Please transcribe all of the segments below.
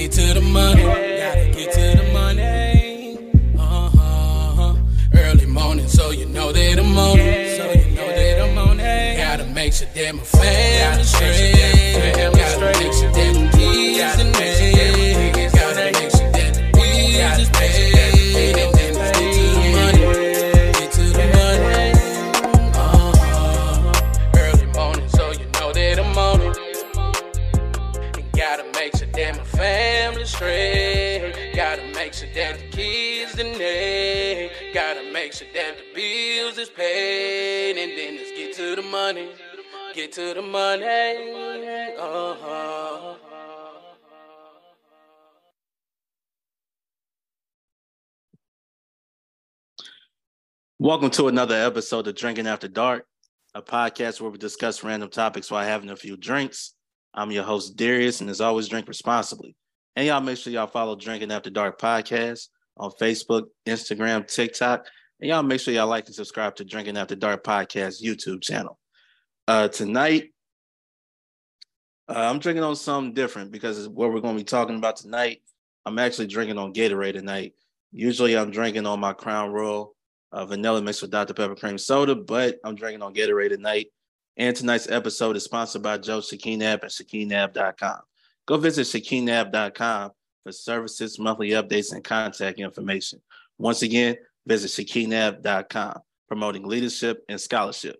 get to the money. Gotta get to the money. Uh-huh. Early morning, so you know that I'm on it. So you know that I'm on it. Gotta make sure that my family straight. The bills is paid. And then let's get to the money. Get to the money. Uh-huh. Welcome to another episode of Drinking After Dark, a podcast where we discuss random topics while having a few drinks. I'm your host, Darius, and as always, drink responsibly. And y'all make sure y'all follow Drinking After Dark podcast on Facebook, Instagram, TikTok. And y'all make sure y'all like and subscribe to Drinking After Dark podcast YouTube channel. Uh, tonight, uh, I'm drinking on something different because it's what we're going to be talking about tonight, I'm actually drinking on Gatorade tonight. Usually, I'm drinking on my Crown Royal uh, vanilla mixed with Dr. Pepper cream soda, but I'm drinking on Gatorade tonight. And tonight's episode is sponsored by Joe Shakinab and Shakinab.com. Go visit Shakinab.com for services, monthly updates, and contact information. Once again, visit Shakinab.com, promoting leadership and scholarship.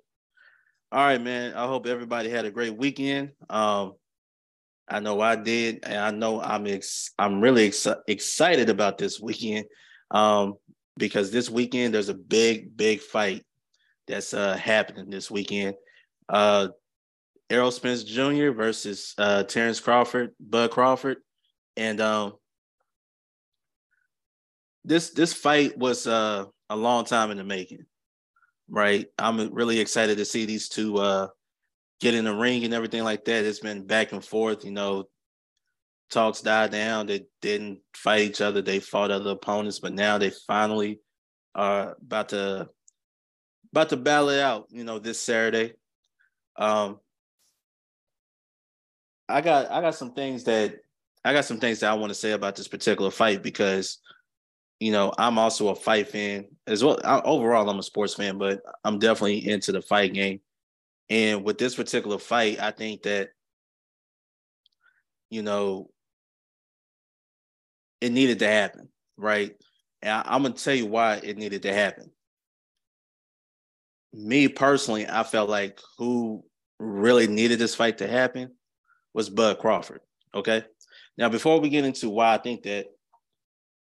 All right, man. I hope everybody had a great weekend. Um, I know I did, and I know I'm ex- I'm really ex- excited about this weekend. Um, because this weekend there's a big, big fight that's uh, happening this weekend. Uh, Errol Spence Jr. versus uh, Terrence Crawford, Bud Crawford, and um, this this fight was uh, a long time in the making, right? I'm really excited to see these two uh, get in the ring and everything like that. It's been back and forth, you know. Talks died down. They didn't fight each other. They fought other opponents, but now they finally are about to about to battle it out. You know, this Saturday. Um, I got I got some things that I got some things that I want to say about this particular fight because you know I'm also a fight fan as well. I, overall, I'm a sports fan, but I'm definitely into the fight game. And with this particular fight, I think that you know it needed to happen, right? And I, I'm gonna tell you why it needed to happen. Me personally, I felt like who really needed this fight to happen was Bud Crawford. Okay. Now, before we get into why I think that,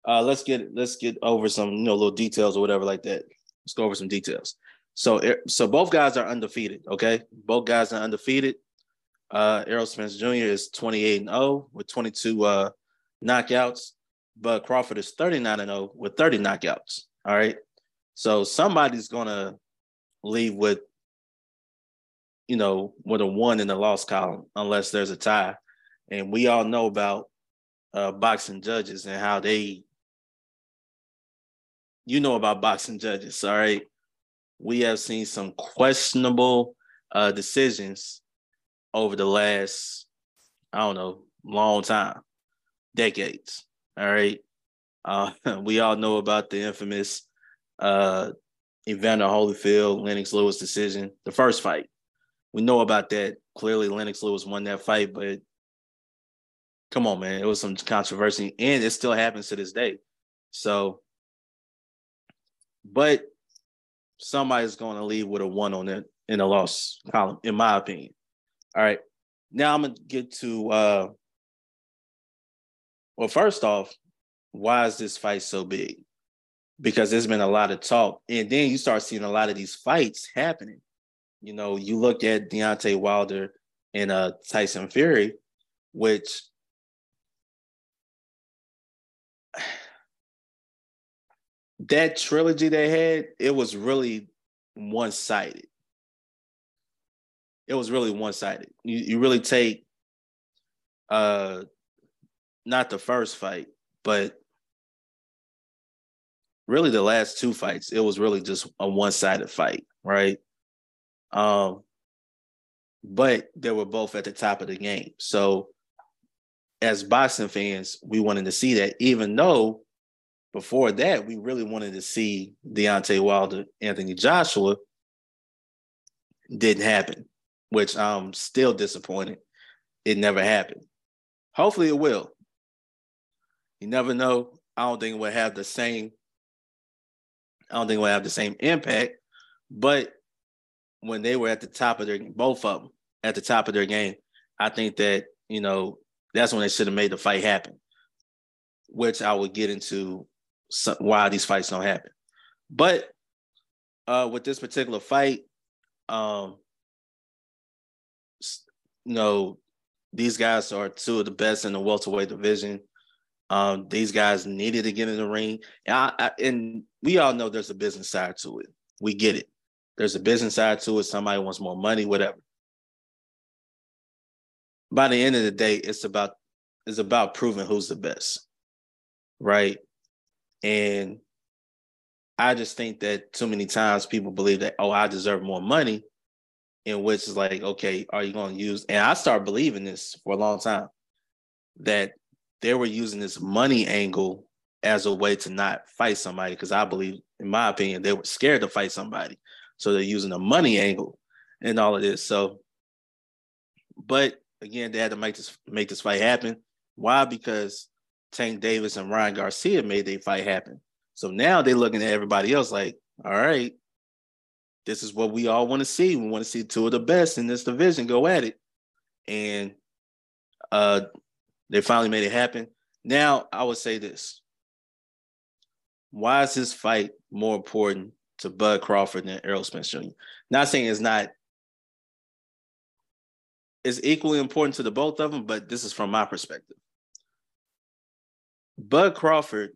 uh, let's get let's get over some you know little details or whatever like that. Let's go over some details. So, so both guys are undefeated. Okay, both guys are undefeated. Uh, Errol Spence Jr. is 28 and 0 with 22 uh, knockouts but Crawford is 39 and 0 with 30 knockouts. All right. So somebody's gonna leave with, you know, with a one in the loss column unless there's a tie. And we all know about uh, boxing judges and how they, you know about boxing judges, all right. We have seen some questionable uh, decisions over the last, I don't know, long time, decades. All right. Uh, we all know about the infamous uh, Evander Holyfield, Lennox Lewis decision, the first fight. We know about that. Clearly, Lennox Lewis won that fight, but come on, man, it was some controversy, and it still happens to this day. So, but somebody's going to leave with a one on it in the loss column, in my opinion. All right. Now I'm gonna get to uh well, first off, why is this fight so big? Because there's been a lot of talk, and then you start seeing a lot of these fights happening. You know, you look at Deontay Wilder and uh, Tyson Fury, which that trilogy they had, it was really one sided. It was really one sided. You, you really take uh not the first fight, but really the last two fights, it was really just a one-sided fight, right? Um, but they were both at the top of the game. So as boxing fans, we wanted to see that, even though before that, we really wanted to see Deontay Wilder, Anthony Joshua. Didn't happen, which I'm still disappointed. It never happened. Hopefully, it will. You never know. I don't think it will have the same. I don't think it will have the same impact. But when they were at the top of their both of them at the top of their game, I think that you know that's when they should have made the fight happen, which I would get into some, why these fights don't happen. But uh, with this particular fight, um, you know, these guys are two of the best in the welterweight division. Um, these guys needed to get in the ring, and, I, I, and we all know there's a business side to it. We get it. There's a business side to it. Somebody wants more money, whatever by the end of the day, it's about it's about proving who's the best, right? And I just think that too many times people believe that oh, I deserve more money, in which is like, okay, are you going to use? And I started believing this for a long time that they were using this money angle as a way to not fight somebody because I believe, in my opinion, they were scared to fight somebody, so they're using a money angle and all of this. So, but again, they had to make this make this fight happen. Why? Because Tank Davis and Ryan Garcia made their fight happen. So now they're looking at everybody else like, all right, this is what we all want to see. We want to see two of the best in this division go at it. And uh they finally made it happen. Now I would say this. Why is this fight more important to Bud Crawford than Errol Spence Jr.? Not saying it's not it's equally important to the both of them, but this is from my perspective. Bud Crawford,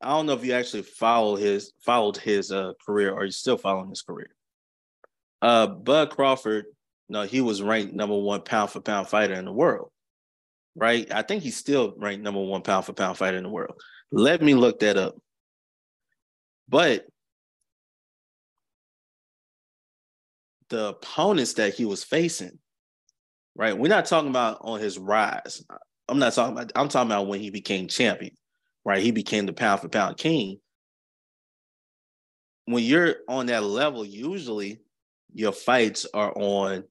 I don't know if you actually followed his followed his uh, career or you're still following his career. Uh, Bud Crawford, no, he was ranked number one pound for pound fighter in the world, right? I think he's still ranked number one pound for pound fighter in the world. Let me look that up. But the opponents that he was facing right? We're not talking about on his rise. I'm not talking about, I'm talking about when he became champion, right? He became the pound for pound king. When you're on that level, usually your fights are on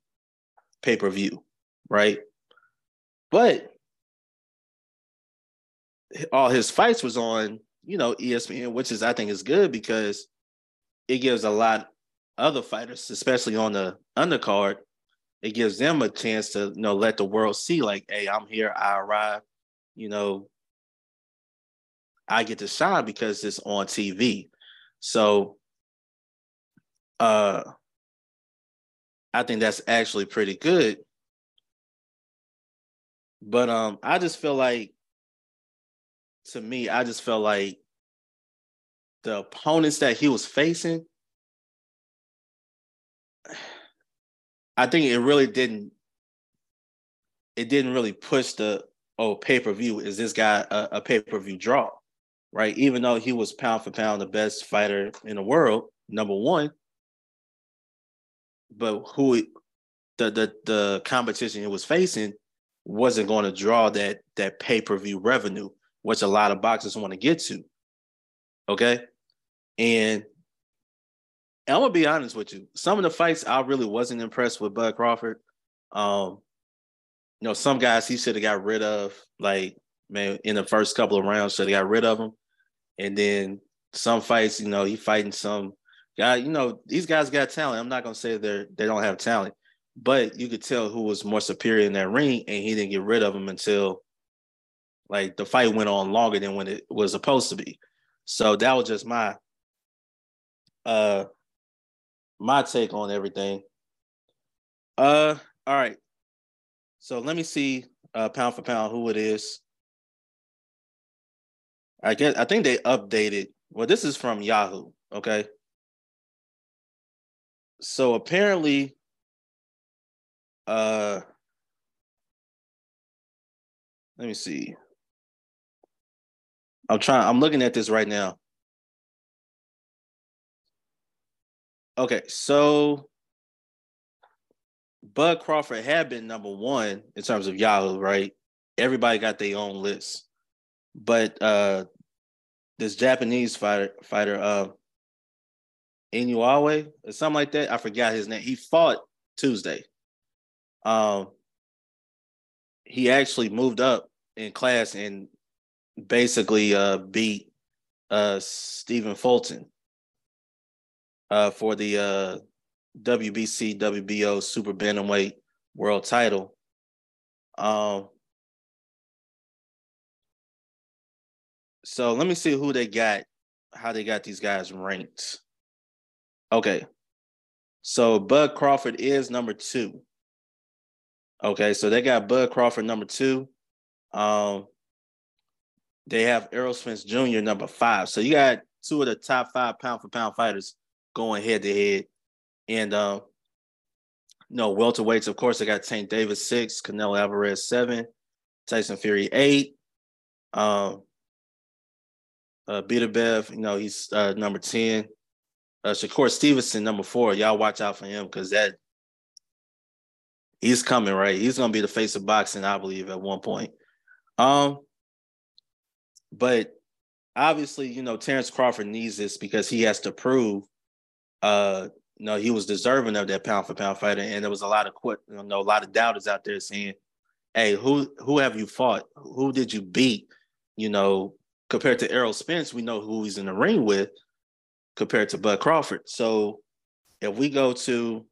pay per view, right? But all his fights was on, you know, ESPN, which is I think is good because it gives a lot other fighters, especially on the undercard, it gives them a chance to you know let the world see like hey i'm here i arrive you know i get to shine because it's on tv so uh i think that's actually pretty good. But um i just feel like to me i just felt like the opponents that he was facing I think it really didn't. It didn't really push the oh pay per view. Is this guy a, a pay per view draw? Right. Even though he was pound for pound the best fighter in the world, number one. But who the the the competition he was facing wasn't going to draw that that pay per view revenue, which a lot of boxers want to get to. Okay, and and I'm gonna be honest with you. Some of the fights I really wasn't impressed with Bud Crawford. Um, you know, some guys he should have got rid of, like man, in the first couple of rounds, should have got rid of them. And then some fights, you know, he fighting some guy. You know, these guys got talent. I'm not gonna say they're they don't have talent, but you could tell who was more superior in that ring, and he didn't get rid of them until like the fight went on longer than when it was supposed to be. So that was just my uh my take on everything. Uh, all right. So let me see uh pound for pound who it is. I guess I think they updated. Well, this is from Yahoo. Okay. So apparently, uh, let me see. I'm trying. I'm looking at this right now. Okay, so Bud Crawford had been number one in terms of Yahoo, right? everybody got their own list. But uh this Japanese fighter fighter uh Inoue or something like that. I forgot his name. He fought Tuesday. Um he actually moved up in class and basically uh beat uh Stephen Fulton uh for the uh WBC WBO super bantamweight world title. Um so let me see who they got, how they got these guys ranked. Okay. So Bud Crawford is number two. Okay, so they got Bud Crawford number two. Um, they have Errol Spence Jr. number five. So you got two of the top five pound for pound fighters going head to head. And um, no welterweights, of course, they got Tank Davis six, Canelo Alvarez seven, Tyson Fury eight. Um, uh, Bev, you know, he's uh, number 10. Uh, Shakur Stevenson, number four. Y'all watch out for him because that he's coming, right? He's gonna be the face of boxing, I believe, at one point. Um, but obviously, you know, Terrence Crawford needs this because he has to prove uh know he was deserving of that pound for pound fighter. And there was a lot of you know, a lot of doubters out there saying, Hey, who who have you fought? Who did you beat? You know, compared to Errol Spence, we know who he's in the ring with compared to Bud Crawford. So if we go to,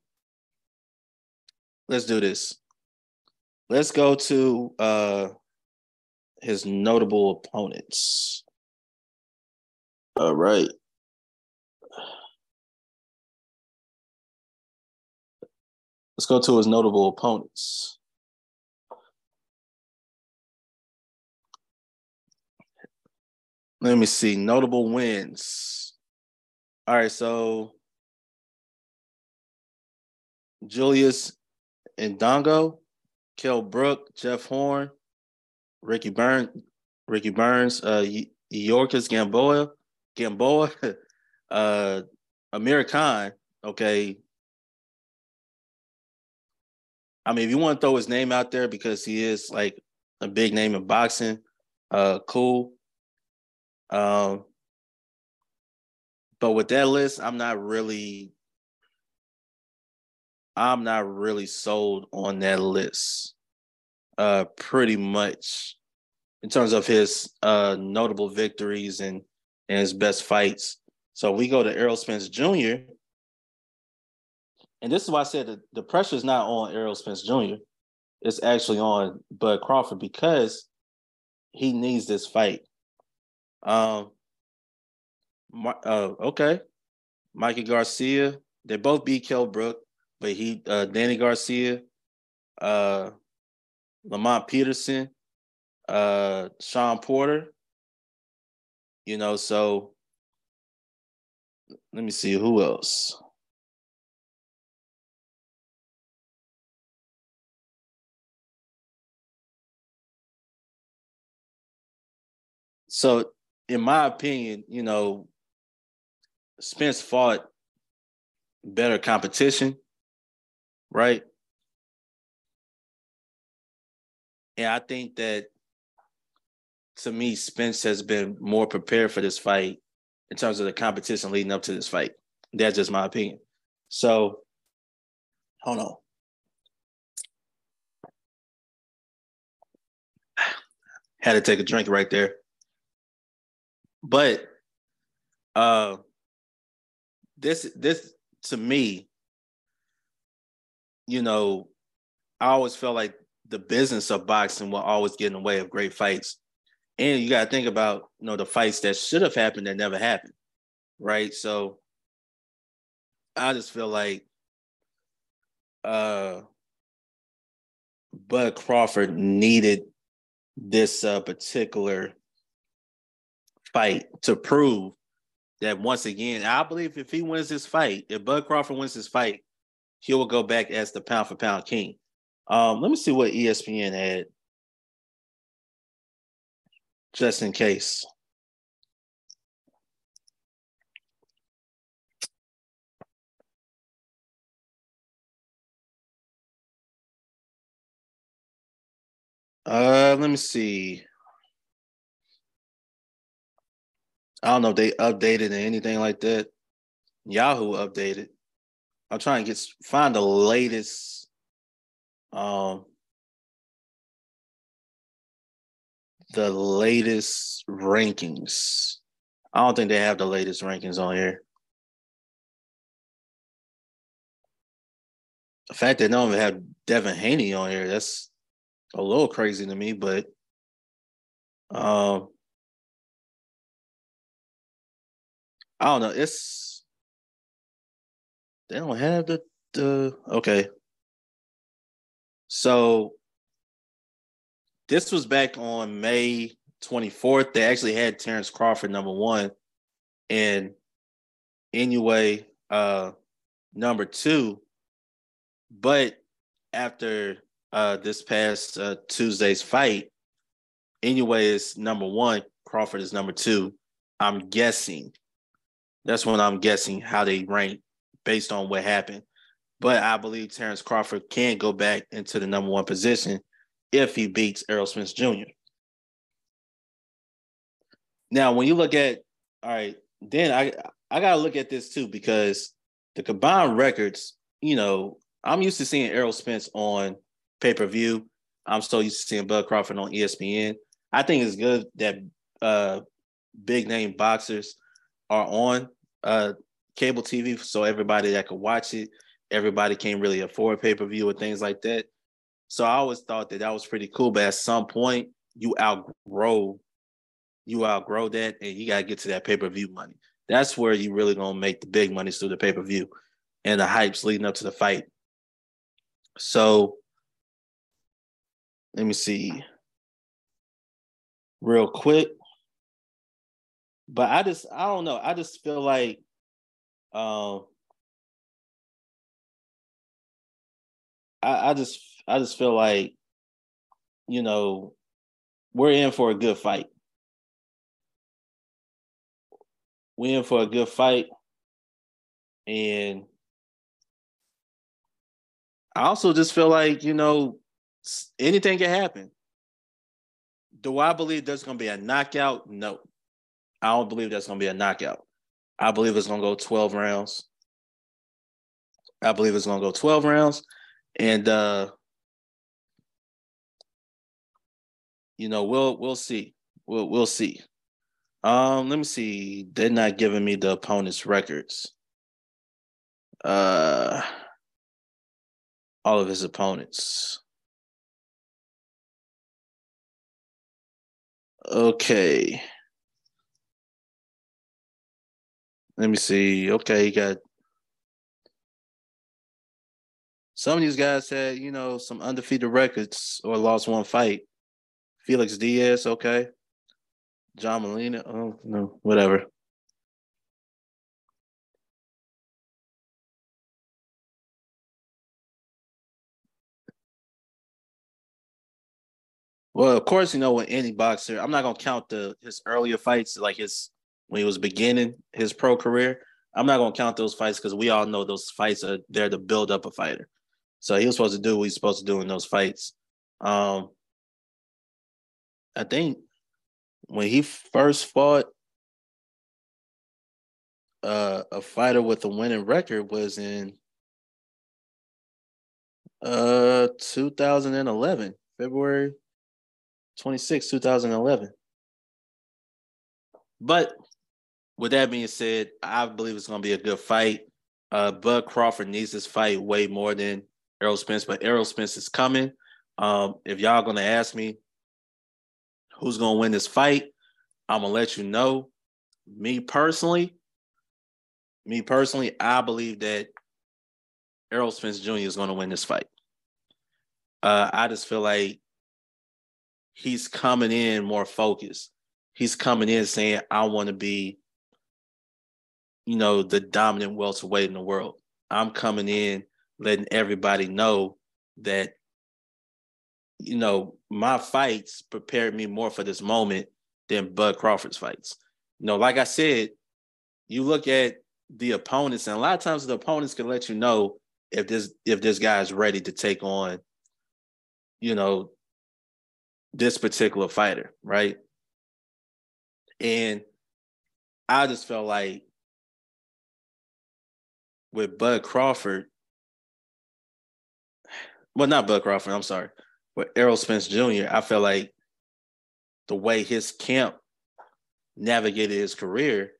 let's do this. Let's go to uh, his notable opponents. All right. Let's go to his notable opponents. Let me see. Notable wins. All right, so Julius Indongo, Kell Brook, Jeff Horn, Ricky Burns, Ricky Burns, uh Yorkis Gamboa, Gamboa, uh Amir Khan, okay. I mean, if you want to throw his name out there because he is like a big name in boxing, uh cool. Um, but with that list, I'm not really, I'm not really sold on that list. Uh, pretty much in terms of his uh notable victories and and his best fights. So we go to Errol Spence Jr. And this is why I said that the pressure is not on Errol Spence Jr. It's actually on Bud Crawford because he needs this fight. Um, uh, okay, Mikey Garcia. They both beat Kell Brook, but he, uh, Danny Garcia, uh, Lamont Peterson, uh, Shawn Porter. You know, so let me see who else. So in my opinion, you know, Spence fought better competition, right? And I think that to me, Spence has been more prepared for this fight in terms of the competition leading up to this fight. That's just my opinion. So, hold on. Had to take a drink right there. But uh this this to me, you know, I always felt like the business of boxing will always get in the way of great fights. And you gotta think about, you know, the fights that should have happened that never happened. Right. So I just feel like uh Bud Crawford needed this uh, particular fight to prove that once again, I believe if he wins this fight, if Bud Crawford wins this fight, he will go back as the pound for pound king. Um, let me see what ESPN had just in case. Uh, let me see. I don't know if they updated or anything like that. Yahoo updated. I'm trying to get find the latest um the latest rankings. I don't think they have the latest rankings on here. The fact that they don't even have Devin Haney on here, that's a little crazy to me, but um I don't know. It's they don't have the the okay. So this was back on May 24th. They actually had Terrence Crawford number one and Inoue uh number two. But after uh this past uh Tuesday's fight, Inoue is number one, Crawford is number two. I'm guessing that's when I'm guessing how they rank based on what happened. But I believe Terrence Crawford can go back into the number one position if he beats Errol Spence Jr. Now, when you look at all right, then I I gotta look at this too because the combined records, you know, I'm used to seeing Errol Spence on pay-per-view. I'm so used to seeing Bud Crawford on ESPN. I think it's good that uh big name boxers are on uh, cable TV, so everybody that could watch it, everybody can't really afford pay per view or things like that. So I always thought that that was pretty cool. But at some point, you outgrow, you outgrow that, and you gotta get to that pay per view money. That's where you really gonna make the big money through the pay per view, and the hypes leading up to the fight. So let me see real quick but I just I don't know. I just feel like um I, I just I just feel like you know we're in for a good fight. We're in for a good fight. And I also just feel like, you know, anything can happen. Do I believe there's going to be a knockout? No. I don't believe that's going to be a knockout. I believe it's going to go 12 rounds. I believe it's going to go 12 rounds. And, uh, you know, we'll we'll see. We'll we'll see. Um, let me see. They're not giving me the opponent's records. Uh, all of his opponents. Okay. Let me see. Okay, you got some of these guys had, you know, some undefeated records or lost one fight. Felix Diaz, okay. John Molina, oh no, whatever. Well, of course, you know, with any boxer, I'm not gonna count the his earlier fights, like his when he was beginning his pro career. I'm not gonna count those fights because we all know those fights are there to build up a fighter. So he was supposed to do what he's supposed to do in those fights. Um, I think when he first fought uh, a fighter with a winning record was in uh 2011, February 26, 2011. But with that being said, I believe it's going to be a good fight. Uh, Bud Crawford needs this fight way more than Errol Spence, but Errol Spence is coming. Um, if y'all are going to ask me who's going to win this fight, I'm going to let you know. Me personally, me personally, I believe that Errol Spence Jr. is going to win this fight. Uh, I just feel like he's coming in more focused. He's coming in saying, I want to be you know, the dominant welterweight in the world. I'm coming in letting everybody know that, you know, my fights prepared me more for this moment than Bud Crawford's fights. You know, like I said, you look at the opponents, and a lot of times the opponents can let you know if this if this guy is ready to take on, you know, this particular fighter, right? And I just felt like with Bud Crawford, well, not Bud Crawford, I'm sorry, with Errol Spence Jr., I felt like the way his camp navigated his career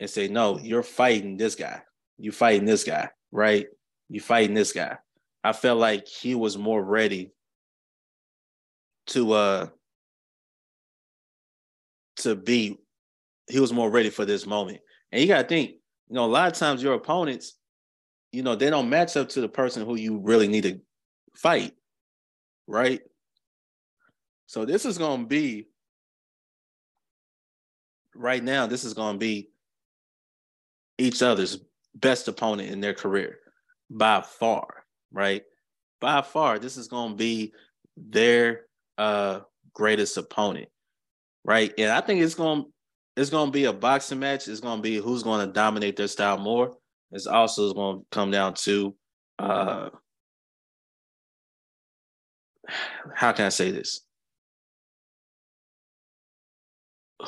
and say, no, you're fighting this guy. You fighting this guy, right? You fighting this guy. I felt like he was more ready to uh to be he was more ready for this moment. And you gotta think, you know, a lot of times your opponents, you know, they don't match up to the person who you really need to fight, right? So this is gonna be right now, this is gonna be each other's best opponent in their career by far, right? By far, this is gonna be their uh greatest opponent, right? And I think it's gonna it's gonna be a boxing match. It's gonna be who's gonna dominate their style more. It's also gonna come down to uh how can I say this?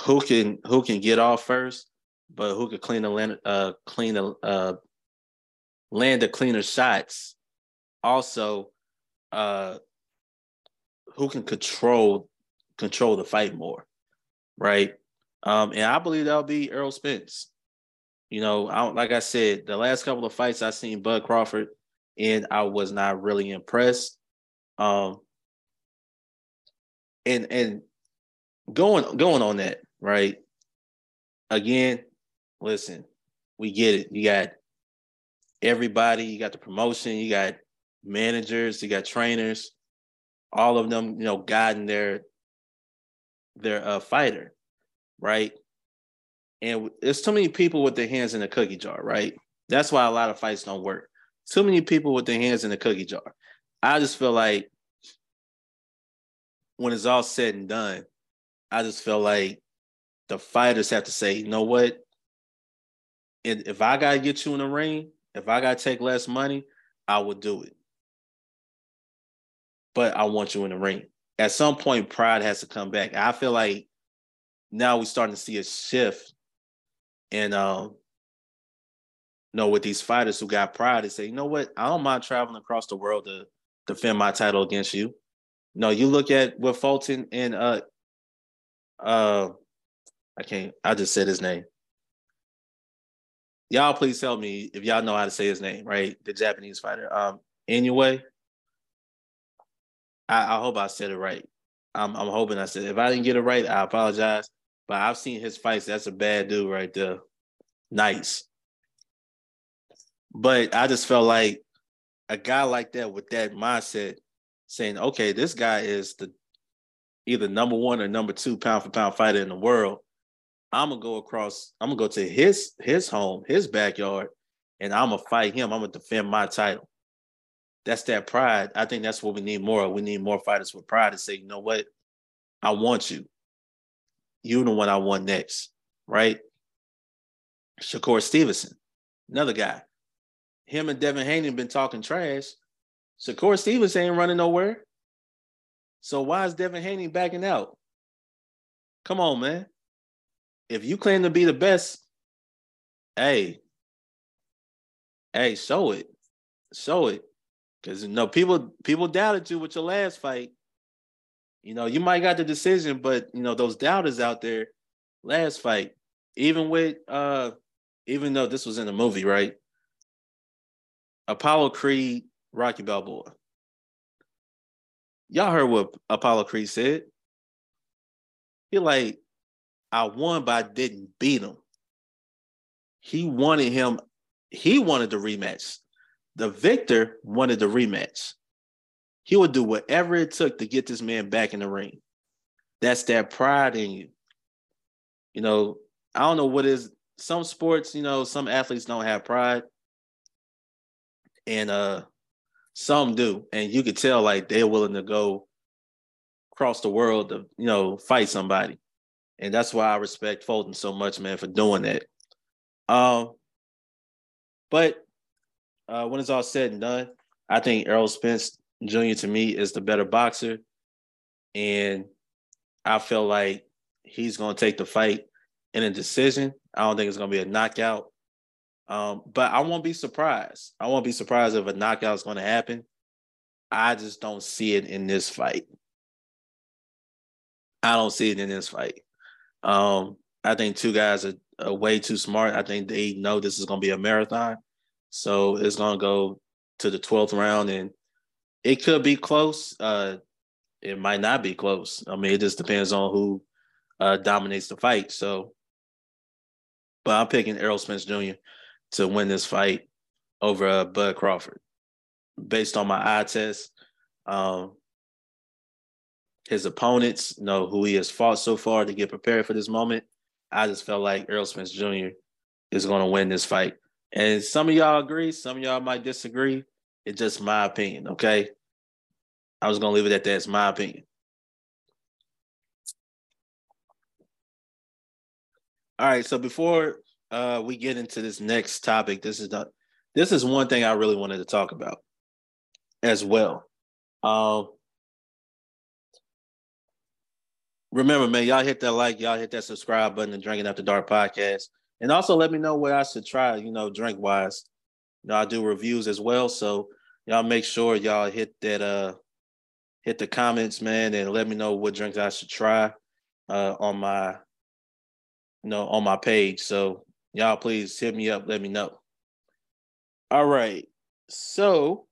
Who can who can get off first, but who can clean the land uh clean the uh land the cleaner shots. Also, uh who can control control the fight more, right? Um, and I believe that'll be Earl Spence. You know, I, like I said, the last couple of fights I seen Bud Crawford, and I was not really impressed. Um, and and going going on that, right? Again, listen, we get it. You got everybody, you got the promotion, you got managers, you got trainers, all of them, you know, guiding their their uh, fighter, right? And there's too many people with their hands in the cookie jar, right? That's why a lot of fights don't work. Too many people with their hands in the cookie jar. I just feel like when it's all said and done, I just feel like the fighters have to say, you know what? If I gotta get you in the ring, if I gotta take less money, I will do it. But I want you in the ring. At some point, pride has to come back. I feel like now we're starting to see a shift in um you know with these fighters who got pride and say, you know what, I don't mind traveling across the world to defend my title against you. No, you look at what Fulton and uh uh I can't I just said his name y'all please tell me if y'all know how to say his name, right? The Japanese fighter. Um, anyway, I, I hope I said it right. I'm, I'm hoping I said it. If I didn't get it right, I apologize. But I've seen his fights. That's a bad dude right there. Nice. But I just felt like a guy like that with that mindset saying, okay, this guy is the either number one or number two pound for pound fighter in the world. I'm gonna go across. I'm gonna go to his his home, his backyard, and I'm gonna fight him. I'm gonna defend my title. That's that pride. I think that's what we need more. We need more fighters with pride to say, you know what, I want you. You the one I want next, right? Shakur Stevenson, another guy. Him and Devin Haney been talking trash. Shakur Stevenson ain't running nowhere. So why is Devin Haney backing out? Come on, man if you claim to be the best, hey, hey, show it, show it, because you know people people doubted you with your last fight. You know, you might got the decision, but you know those doubters out there, last fight, even with uh, even though this was in the movie, right? Apollo Creed, Rocky Balboa. Y'all heard what Apollo Creed said. He like, I won, but I didn't beat him. He wanted him, he wanted the rematch. The victor wanted the rematch. He would do whatever it took to get this man back in the ring. That's that pride in you. You know, I don't know what is some sports, you know, some athletes don't have pride. And uh some do. And you could tell like they're willing to go across the world to, you know, fight somebody. And that's why I respect Fulton so much, man, for doing that. Um, but uh, when it's all said and done, I think Errol Spence Jr. to me is the better boxer. And I feel like he's going to take the fight in a decision. I don't think it's going to be a knockout. Um, but I won't be surprised. I won't be surprised if a knockout is going to happen. I just don't see it in this fight. I don't see it in this fight. Um, I think two guys are, are way too smart. I think they know this is going to be a marathon. So it's going to go to the 12th round and it could be close. Uh, it might not be close. I mean, it just depends on who uh, dominates the fight. So, but I'm picking Errol Spence Jr. to win this fight over uh, Bud Crawford, based on my eye test. Um, his opponents know who he has fought so far to get prepared for this moment. I just felt like Errol Spence Jr. is going to win this fight. And some of y'all agree, some of y'all might disagree. It's just my opinion, okay? I was gonna leave it at that. It's my opinion. All right, so before uh, we get into this next topic, this is the this is one thing I really wanted to talk about as well. Um, remember, man, y'all hit that like, y'all hit that subscribe button, and Drinking After Dark podcast, and also let me know what I should try, you know, drink wise. You know, I do reviews as well, so y'all make sure y'all hit that uh hit the comments, man, and let me know what drinks I should try uh, on my, you know, on my page. So y'all please hit me up, let me know. All right. So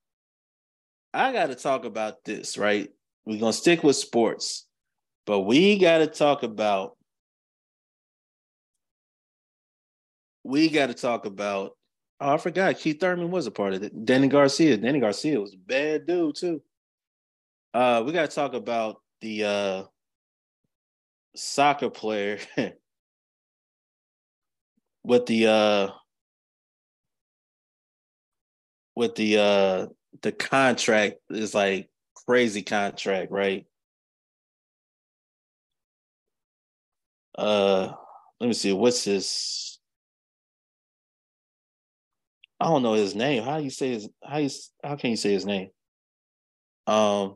I got to talk about this, right? We're to stick with sports, but we got to talk about we got to talk about oh, I forgot Keith Thurman was a part of it. Danny Garcia. Danny Garcia was a bad dude too. Uh, we got to talk about the uh, soccer player with the uh, with the uh, the contract is like crazy contract, right? Uh, let me see. What's his? I don't know his name. How you say his? How you? How can you say his name? Um,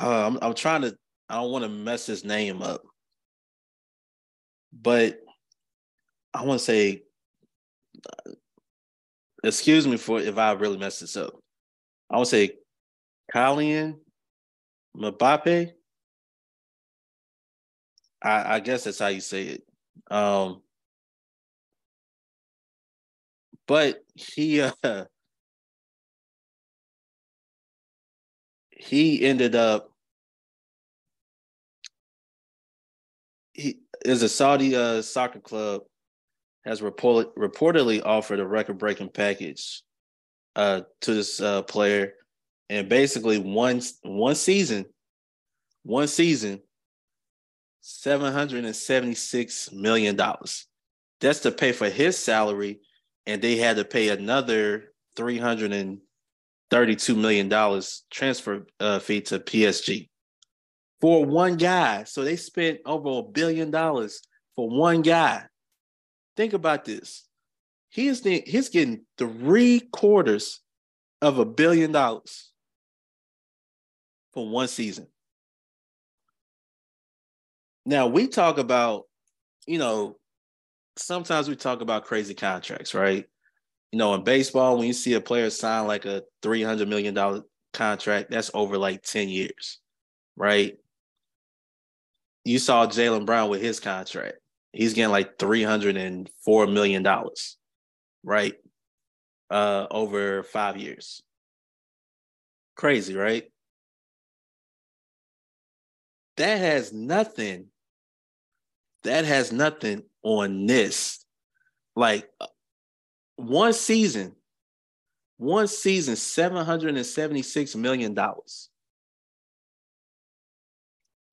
uh, I'm, I'm trying to. I don't want to mess his name up, but I want to say, uh, excuse me for if I really mess this up. I want to say, Kylian Mbappe. I, I guess that's how you say it. Um, but he uh, he ended up he is a Saudi uh, soccer club has report, reportedly offered a record-breaking package uh, to this uh, player, and basically one one season, one season, seven hundred and seventy-six million dollars. That's to pay for his salary, and they had to pay another three hundred and $32 million transfer uh, fee to PSG for one guy. So they spent over a billion dollars for one guy. Think about this. He's, he's getting three quarters of a billion dollars for one season. Now we talk about, you know, sometimes we talk about crazy contracts, right? you know, in baseball, when you see a player sign like a three hundred million dollar contract, that's over like ten years, right? You saw Jaylen Brown with his contract; he's getting like three hundred and four million dollars, right? Uh, over five years. Crazy, right? That has nothing. That has nothing on this. Like one season, one season, $776 million.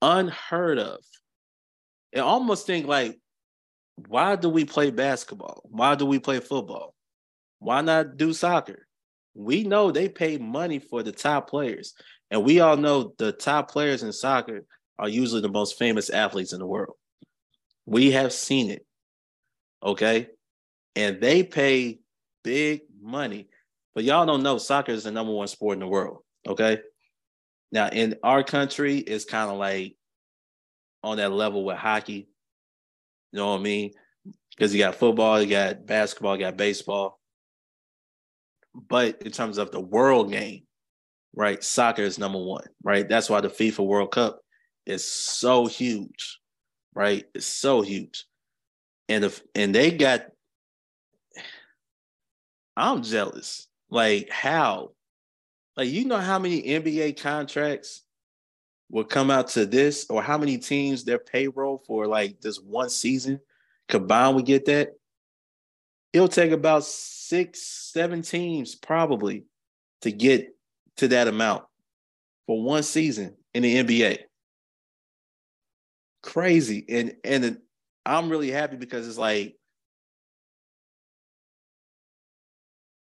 Unheard of. I almost think like, why do we play basketball? Why do we play football? Why not do soccer? We know they pay money for the top players. And we all know the top players in soccer are usually the most famous athletes in the world. We have seen it. Okay and they pay big money But y'all don't know soccer is the number one sport in the world. Okay. Now in our country, it's kind of like on that level with hockey. You know what I mean? Because you got football, you got basketball, you got baseball. But in terms of the world game, right, soccer is number one, right? That's why the FIFA World Cup is so huge, right? It's so huge. And if and they got I'm jealous. Like how? Like you know how many NBA contracts will come out to this, or how many teams their payroll for like this one season combined would get that? It'll take about six, seven teams probably to get to that amount for one season in the NBA. Crazy. And and I'm really happy because it's like,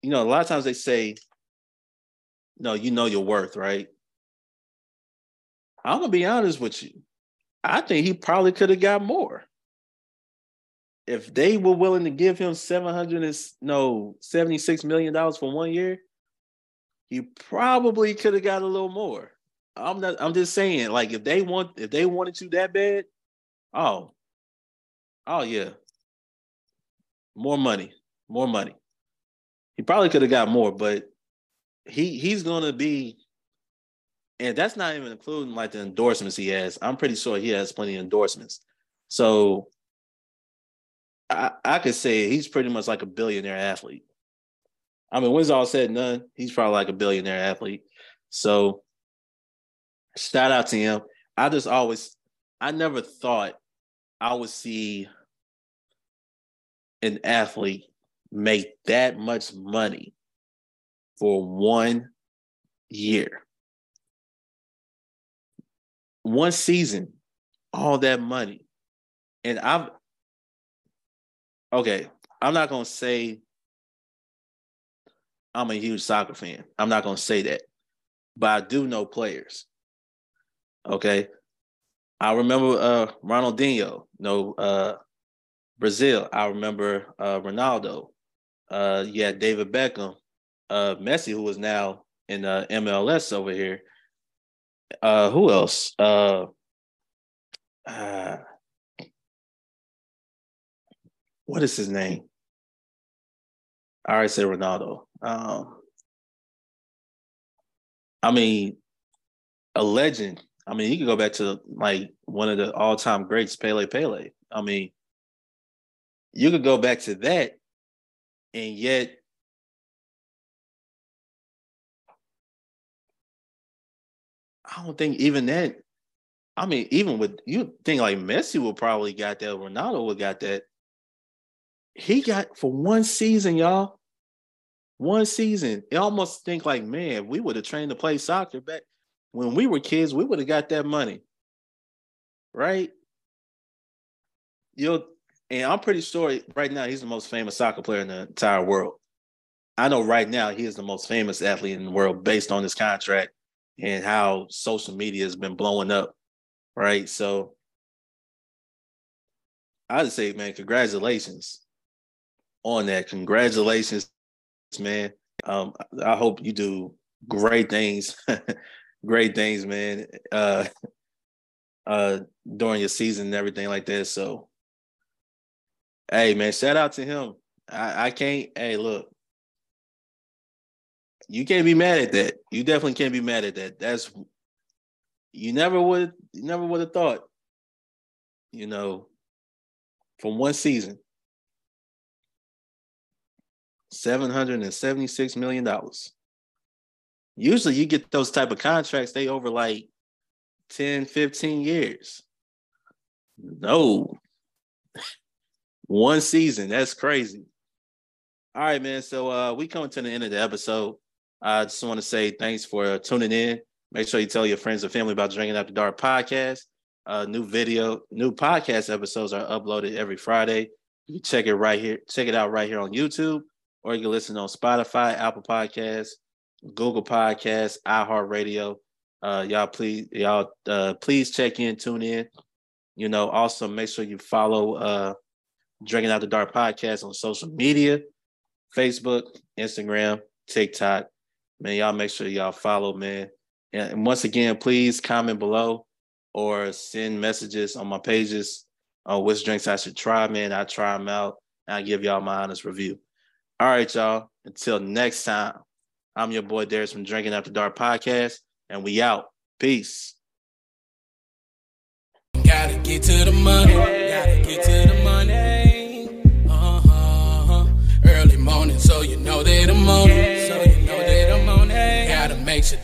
you know, a lot of times they say, no, you know your worth, right? I'm gonna be honest with you. I think he probably could have got more. If they were willing to give him 700 and no 76 million dollars for one year, he probably could have got a little more. I'm not I'm just saying, like if they want if they wanted you that bad, oh, oh yeah. More money, more money. He probably could have got more, but he he's gonna be and that's not even including like the endorsements he has. I'm pretty sure he has plenty of endorsements. So I, I could say he's pretty much like a billionaire athlete. I mean, when's all said and done, he's probably like a billionaire athlete. So shout out to him. I just always, I never thought I would see an athlete make that much money for one year one season, all that money. And I've okay, I'm not gonna say I'm a huge soccer fan. I'm not gonna say that. But I do know players. Okay. I remember uh Ronaldinho, no uh Brazil. I remember uh Ronaldo. Uh yeah, David Beckham, uh Messi, who is now in uh MLS over here uh who else? Uh, uh what is his name? I already said Ronaldo. Um I mean, a legend. I mean, you can go back to like one of the all-time greats, Pele Pele. I mean, you could go back to that, and yet I don't think even that. I mean, even with you think like Messi will probably got that, Ronaldo would got that. He got for one season, y'all. One season. It almost think like, man, we would have trained to play soccer back when we were kids, we would have got that money. Right? You'll and I'm pretty sure right now he's the most famous soccer player in the entire world. I know right now he is the most famous athlete in the world based on his contract and how social media has been blowing up, right? So I would say, man, congratulations on that. Congratulations, man. Um, I hope you do great things, great things, man. Uh, uh, during your season and everything like that. So, hey, man, shout out to him. I, I can't. Hey, look, you can't be mad at that. You definitely can't be mad at that. That's you never would you never would have thought, you know, from one season. $776 million. Usually you get those type of contracts, they over like 10, 15 years. No. One season. That's crazy. All right, man. So uh we coming to the end of the episode. I just want to say thanks for tuning in. Make sure you tell your friends and family about Drinking After Dark podcast. Uh, new video, new podcast episodes are uploaded every Friday. You can check it right here, check it out right here on YouTube, or you can listen on Spotify, Apple Podcasts, Google Podcasts, iHeartRadio. Uh, y'all please, y'all uh, please check in, tune in. You know, also make sure you follow uh, Drinking the Dark podcast on social media, Facebook, Instagram, TikTok. Man, y'all make sure y'all follow, man. And once again, please comment below or send messages on my pages on which drinks I should try, man. I try them out and I give y'all my honest review. All right, y'all. Until next time, I'm your boy Darius from Drinking After Dark Podcast, and we out. Peace. Gotta get to the money. Gotta get to the money. Uh-huh. Early morning, so you know that I'm on. It.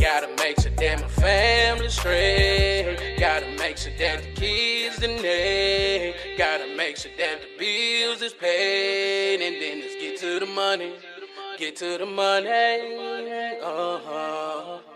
Gotta make sure uh-huh. that my family straight. Gotta make sure that the kids and me. Gotta make sure that the bills is paid. And then let's get to the money get to the money. Uh huh.